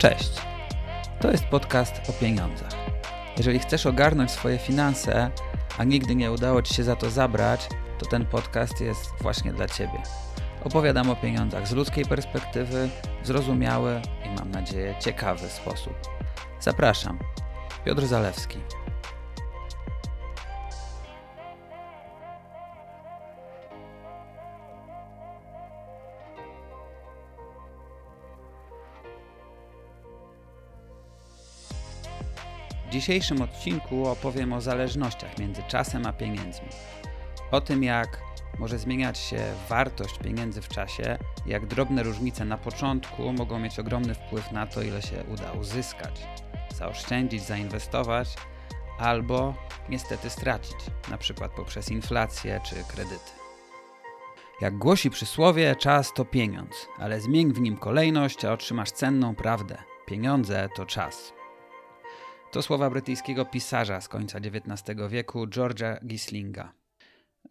Cześć. To jest podcast o pieniądzach. Jeżeli chcesz ogarnąć swoje finanse, a nigdy nie udało Ci się za to zabrać, to ten podcast jest właśnie dla Ciebie. Opowiadam o pieniądzach z ludzkiej perspektywy, w zrozumiały i mam nadzieję ciekawy sposób. Zapraszam. Piotr Zalewski. W dzisiejszym odcinku opowiem o zależnościach między czasem a pieniędzmi. O tym, jak może zmieniać się wartość pieniędzy w czasie, jak drobne różnice na początku mogą mieć ogromny wpływ na to, ile się uda uzyskać, zaoszczędzić, zainwestować albo niestety stracić, na przykład poprzez inflację czy kredyty. Jak głosi przysłowie, czas to pieniądz, ale zmień w nim kolejność, a otrzymasz cenną prawdę. Pieniądze to czas. To słowa brytyjskiego pisarza z końca XIX wieku, George'a Gislinga.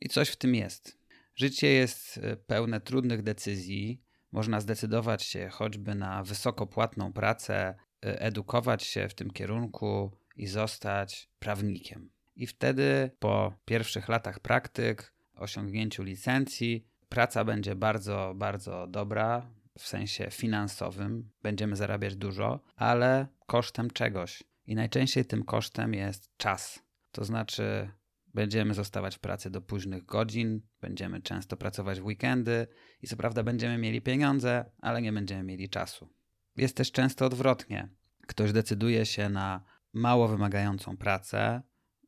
I coś w tym jest. Życie jest e, pełne trudnych decyzji. Można zdecydować się choćby na wysokopłatną pracę, e, edukować się w tym kierunku i zostać prawnikiem. I wtedy po pierwszych latach praktyk, osiągnięciu licencji, praca będzie bardzo, bardzo dobra w sensie finansowym. Będziemy zarabiać dużo, ale kosztem czegoś. I najczęściej tym kosztem jest czas. To znaczy, będziemy zostawać w pracy do późnych godzin, będziemy często pracować w weekendy i co prawda będziemy mieli pieniądze, ale nie będziemy mieli czasu. Jest też często odwrotnie. Ktoś decyduje się na mało wymagającą pracę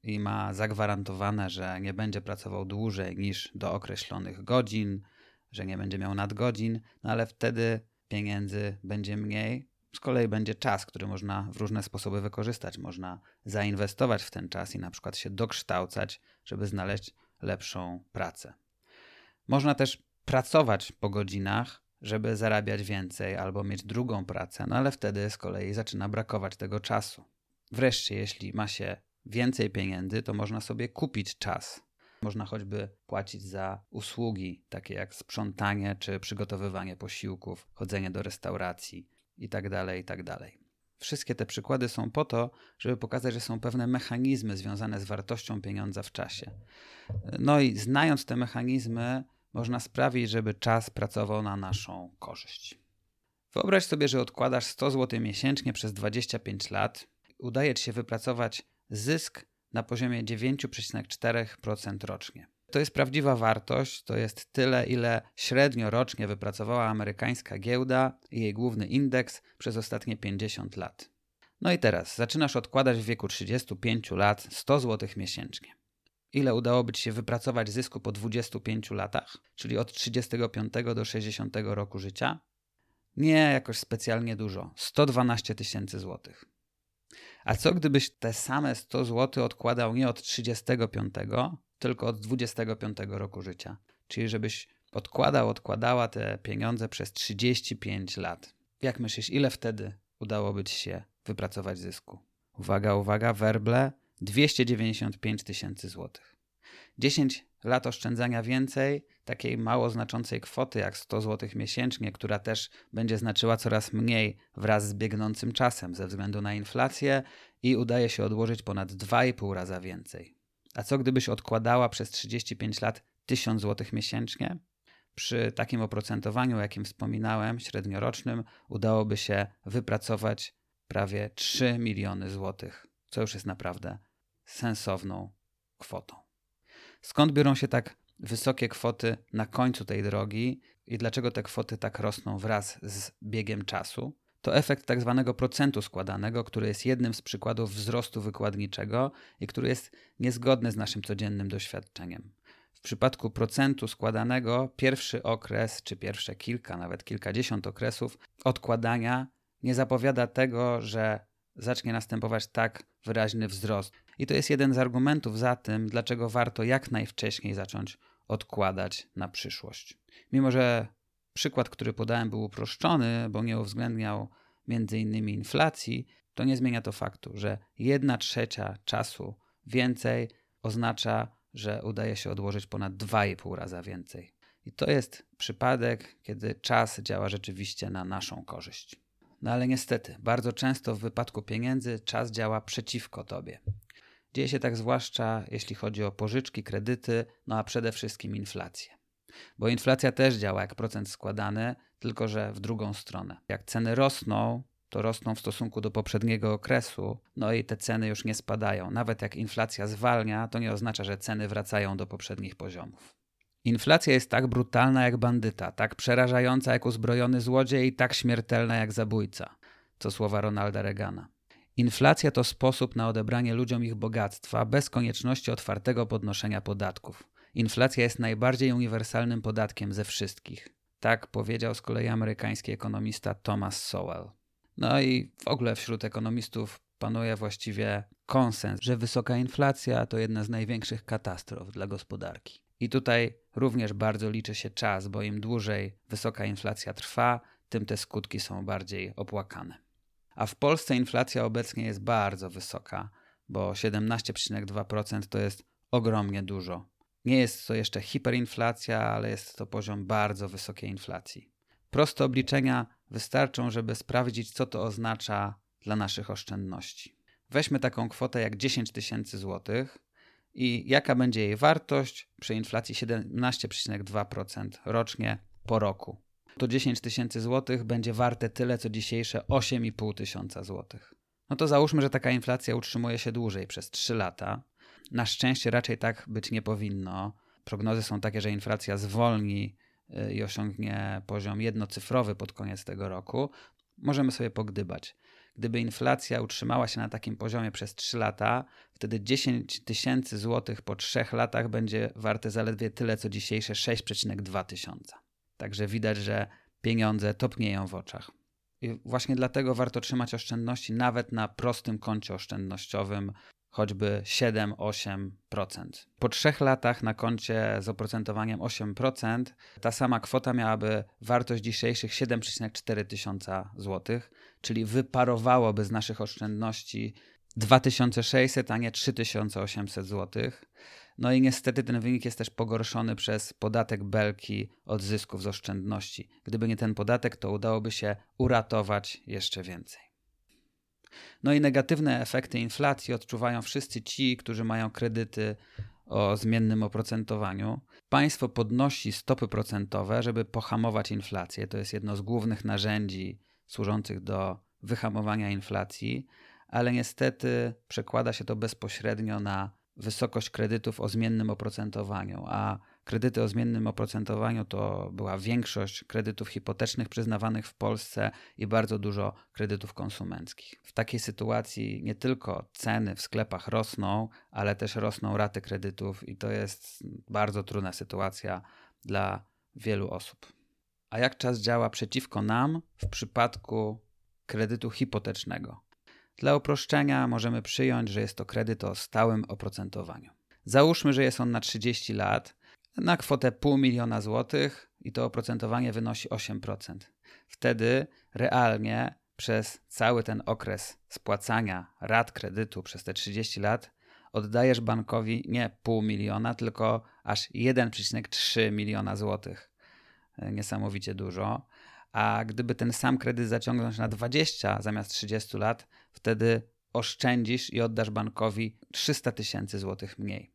i ma zagwarantowane, że nie będzie pracował dłużej niż do określonych godzin, że nie będzie miał nadgodzin, no ale wtedy pieniędzy będzie mniej, z kolei będzie czas, który można w różne sposoby wykorzystać. Można zainwestować w ten czas i na przykład się dokształcać, żeby znaleźć lepszą pracę. Można też pracować po godzinach, żeby zarabiać więcej albo mieć drugą pracę, no ale wtedy z kolei zaczyna brakować tego czasu. Wreszcie, jeśli ma się więcej pieniędzy, to można sobie kupić czas. Można choćby płacić za usługi, takie jak sprzątanie czy przygotowywanie posiłków, chodzenie do restauracji, i tak dalej, i tak dalej. Wszystkie te przykłady są po to, żeby pokazać, że są pewne mechanizmy związane z wartością pieniądza w czasie. No i znając te mechanizmy, można sprawić, żeby czas pracował na naszą korzyść. Wyobraź sobie, że odkładasz 100 zł miesięcznie przez 25 lat. Udaje ci się wypracować zysk na poziomie 9,4% rocznie. To jest prawdziwa wartość, to jest tyle, ile średnio rocznie wypracowała amerykańska giełda i jej główny indeks przez ostatnie 50 lat. No i teraz zaczynasz odkładać w wieku 35 lat 100 zł miesięcznie. Ile udałoby ci się wypracować zysku po 25 latach, czyli od 35 do 60 roku życia? Nie jakoś specjalnie dużo 112 tysięcy złotych. A co gdybyś te same 100 zł odkładał nie od 35, tylko od 25 roku życia. Czyli żebyś odkładał, odkładała te pieniądze przez 35 lat. Jak myślisz, ile wtedy udałoby ci się wypracować zysku? Uwaga, uwaga, werble 295 tysięcy złotych. 10 lat oszczędzania więcej, takiej mało znaczącej kwoty jak 100 zł miesięcznie, która też będzie znaczyła coraz mniej wraz z biegnącym czasem ze względu na inflację i udaje się odłożyć ponad 2,5 raza więcej. A co gdybyś odkładała przez 35 lat 1000 zł miesięcznie? Przy takim oprocentowaniu, jakim wspominałem, średniorocznym, udałoby się wypracować prawie 3 miliony złotych, co już jest naprawdę sensowną kwotą. Skąd biorą się tak wysokie kwoty na końcu tej drogi i dlaczego te kwoty tak rosną wraz z biegiem czasu? To efekt tak zwanego procentu składanego, który jest jednym z przykładów wzrostu wykładniczego i który jest niezgodny z naszym codziennym doświadczeniem. W przypadku procentu składanego pierwszy okres, czy pierwsze kilka, nawet kilkadziesiąt okresów odkładania nie zapowiada tego, że zacznie następować tak wyraźny wzrost. I to jest jeden z argumentów za tym, dlaczego warto jak najwcześniej zacząć odkładać na przyszłość. Mimo, że przykład, który podałem, był uproszczony, bo nie uwzględniał m.in. inflacji, to nie zmienia to faktu, że jedna trzecia czasu więcej oznacza, że udaje się odłożyć ponad 2,5 raza więcej. I to jest przypadek, kiedy czas działa rzeczywiście na naszą korzyść. No ale niestety, bardzo często w wypadku pieniędzy czas działa przeciwko tobie. Dzieje się tak zwłaszcza jeśli chodzi o pożyczki, kredyty, no a przede wszystkim inflację. Bo inflacja też działa jak procent składany, tylko że w drugą stronę. Jak ceny rosną, to rosną w stosunku do poprzedniego okresu, no i te ceny już nie spadają. Nawet jak inflacja zwalnia, to nie oznacza, że ceny wracają do poprzednich poziomów. Inflacja jest tak brutalna jak bandyta, tak przerażająca jak uzbrojony złodziej i tak śmiertelna jak zabójca. To słowa Ronalda Reagana. Inflacja to sposób na odebranie ludziom ich bogactwa bez konieczności otwartego podnoszenia podatków. Inflacja jest najbardziej uniwersalnym podatkiem ze wszystkich. Tak powiedział z kolei amerykański ekonomista Thomas Sowell. No i w ogóle wśród ekonomistów panuje właściwie konsens, że wysoka inflacja to jedna z największych katastrof dla gospodarki. I tutaj również bardzo liczy się czas, bo im dłużej wysoka inflacja trwa, tym te skutki są bardziej opłakane. A w Polsce inflacja obecnie jest bardzo wysoka, bo 17,2% to jest ogromnie dużo. Nie jest to jeszcze hiperinflacja, ale jest to poziom bardzo wysokiej inflacji. Proste obliczenia wystarczą, żeby sprawdzić, co to oznacza dla naszych oszczędności. Weźmy taką kwotę jak 10 tysięcy złotych i jaka będzie jej wartość przy inflacji 17,2% rocznie po roku. To 10 tysięcy złotych będzie warte tyle, co dzisiejsze 8,5 tysiąca złotych. No to załóżmy, że taka inflacja utrzymuje się dłużej, przez 3 lata. Na szczęście raczej tak być nie powinno. Prognozy są takie, że inflacja zwolni y, i osiągnie poziom jednocyfrowy pod koniec tego roku. Możemy sobie pogdybać. Gdyby inflacja utrzymała się na takim poziomie przez 3 lata, wtedy 10 tysięcy złotych po 3 latach będzie warte zaledwie tyle, co dzisiejsze 6,2 tysiąca. Także widać, że pieniądze topnieją w oczach. I właśnie dlatego warto trzymać oszczędności nawet na prostym koncie oszczędnościowym, choćby 7-8%. Po trzech latach na koncie z oprocentowaniem 8% ta sama kwota miałaby wartość dzisiejszych 7,4 tysiąca złotych, czyli wyparowałoby z naszych oszczędności 2600, a nie 3800 złotych. No i niestety ten wynik jest też pogorszony przez podatek belki od zysków z oszczędności. Gdyby nie ten podatek, to udałoby się uratować jeszcze więcej. No i negatywne efekty inflacji odczuwają wszyscy ci, którzy mają kredyty o zmiennym oprocentowaniu. Państwo podnosi stopy procentowe, żeby pohamować inflację. To jest jedno z głównych narzędzi służących do wyhamowania inflacji, ale niestety przekłada się to bezpośrednio na wysokość kredytów o zmiennym oprocentowaniu, a kredyty o zmiennym oprocentowaniu to była większość kredytów hipotecznych przyznawanych w Polsce i bardzo dużo kredytów konsumenckich. W takiej sytuacji nie tylko ceny w sklepach rosną, ale też rosną raty kredytów i to jest bardzo trudna sytuacja dla wielu osób. A jak czas działa przeciwko nam w przypadku kredytu hipotecznego? Dla uproszczenia możemy przyjąć, że jest to kredyt o stałym oprocentowaniu. Załóżmy, że jest on na 30 lat na kwotę pół miliona złotych i to oprocentowanie wynosi 8%. Wtedy realnie przez cały ten okres spłacania rat kredytu przez te 30 lat oddajesz bankowi nie pół miliona, tylko aż 1,3 miliona złotych. Niesamowicie dużo. A gdyby ten sam kredyt zaciągnąć na 20 zamiast 30 lat, wtedy oszczędzisz i oddasz bankowi 300 tysięcy złotych mniej.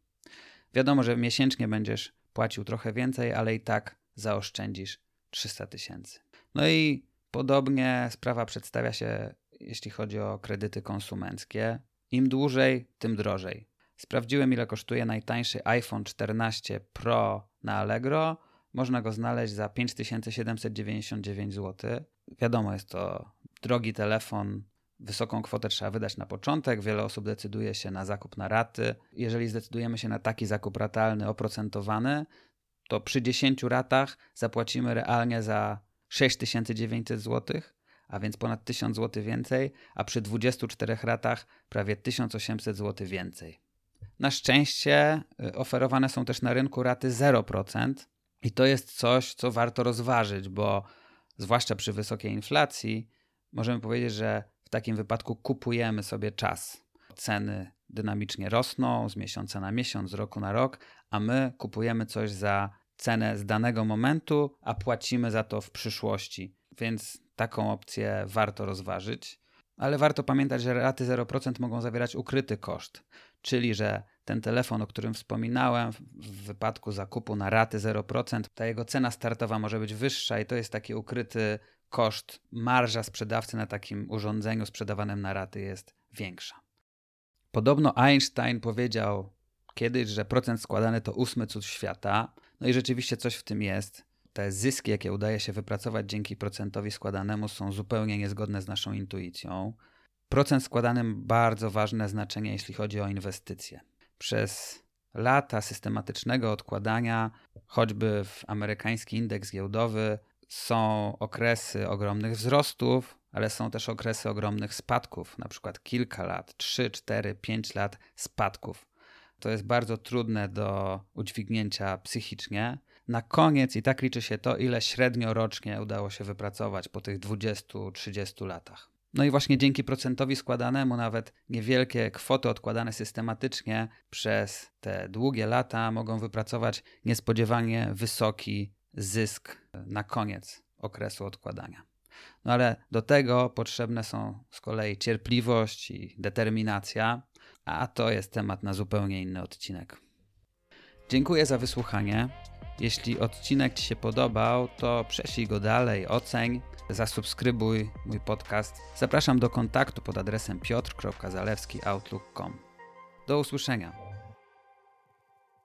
Wiadomo, że miesięcznie będziesz płacił trochę więcej, ale i tak zaoszczędzisz 300 tysięcy. No i podobnie sprawa przedstawia się, jeśli chodzi o kredyty konsumenckie. Im dłużej, tym drożej. Sprawdziłem, ile kosztuje najtańszy iPhone 14 Pro na Allegro. Można go znaleźć za 5799 zł. Wiadomo, jest to drogi telefon, Wysoką kwotę trzeba wydać na początek. Wiele osób decyduje się na zakup na raty. Jeżeli zdecydujemy się na taki zakup ratalny, oprocentowany, to przy 10 ratach zapłacimy realnie za 6900 zł, a więc ponad 1000 zł więcej, a przy 24 ratach prawie 1800 zł więcej. Na szczęście y, oferowane są też na rynku raty 0% i to jest coś, co warto rozważyć, bo zwłaszcza przy wysokiej inflacji możemy powiedzieć, że w takim wypadku kupujemy sobie czas. Ceny dynamicznie rosną z miesiąca na miesiąc, z roku na rok, a my kupujemy coś za cenę z danego momentu, a płacimy za to w przyszłości. więc taką opcję warto rozważyć. Ale warto pamiętać, że raty 0% mogą zawierać ukryty koszt, czyli że ten telefon, o którym wspominałem, w wypadku zakupu na raty 0%, ta jego cena startowa może być wyższa i to jest taki ukryty koszt. Marża sprzedawcy na takim urządzeniu sprzedawanym na raty jest większa. Podobno Einstein powiedział kiedyś, że procent składany to ósmy cud świata. No i rzeczywiście coś w tym jest. Te zyski, jakie udaje się wypracować dzięki procentowi składanemu, są zupełnie niezgodne z naszą intuicją. Procent składanym bardzo ważne znaczenie, jeśli chodzi o inwestycje. Przez lata systematycznego odkładania, choćby w amerykański indeks giełdowy, są okresy ogromnych wzrostów, ale są też okresy ogromnych spadków, na przykład kilka lat, 3, 4, 5 lat spadków. To jest bardzo trudne do udźwignięcia psychicznie. Na koniec i tak liczy się to, ile średnio rocznie udało się wypracować po tych 20-30 latach. No i właśnie dzięki procentowi składanemu nawet niewielkie kwoty odkładane systematycznie przez te długie lata mogą wypracować niespodziewanie wysoki zysk na koniec okresu odkładania. No ale do tego potrzebne są z kolei cierpliwość i determinacja, a to jest temat na zupełnie inny odcinek. Dziękuję za wysłuchanie. Jeśli odcinek Ci się podobał, to prześlij go dalej, oceń, zasubskrybuj mój podcast. Zapraszam do kontaktu pod adresem piotr.zalewski.outlook.com. Do usłyszenia.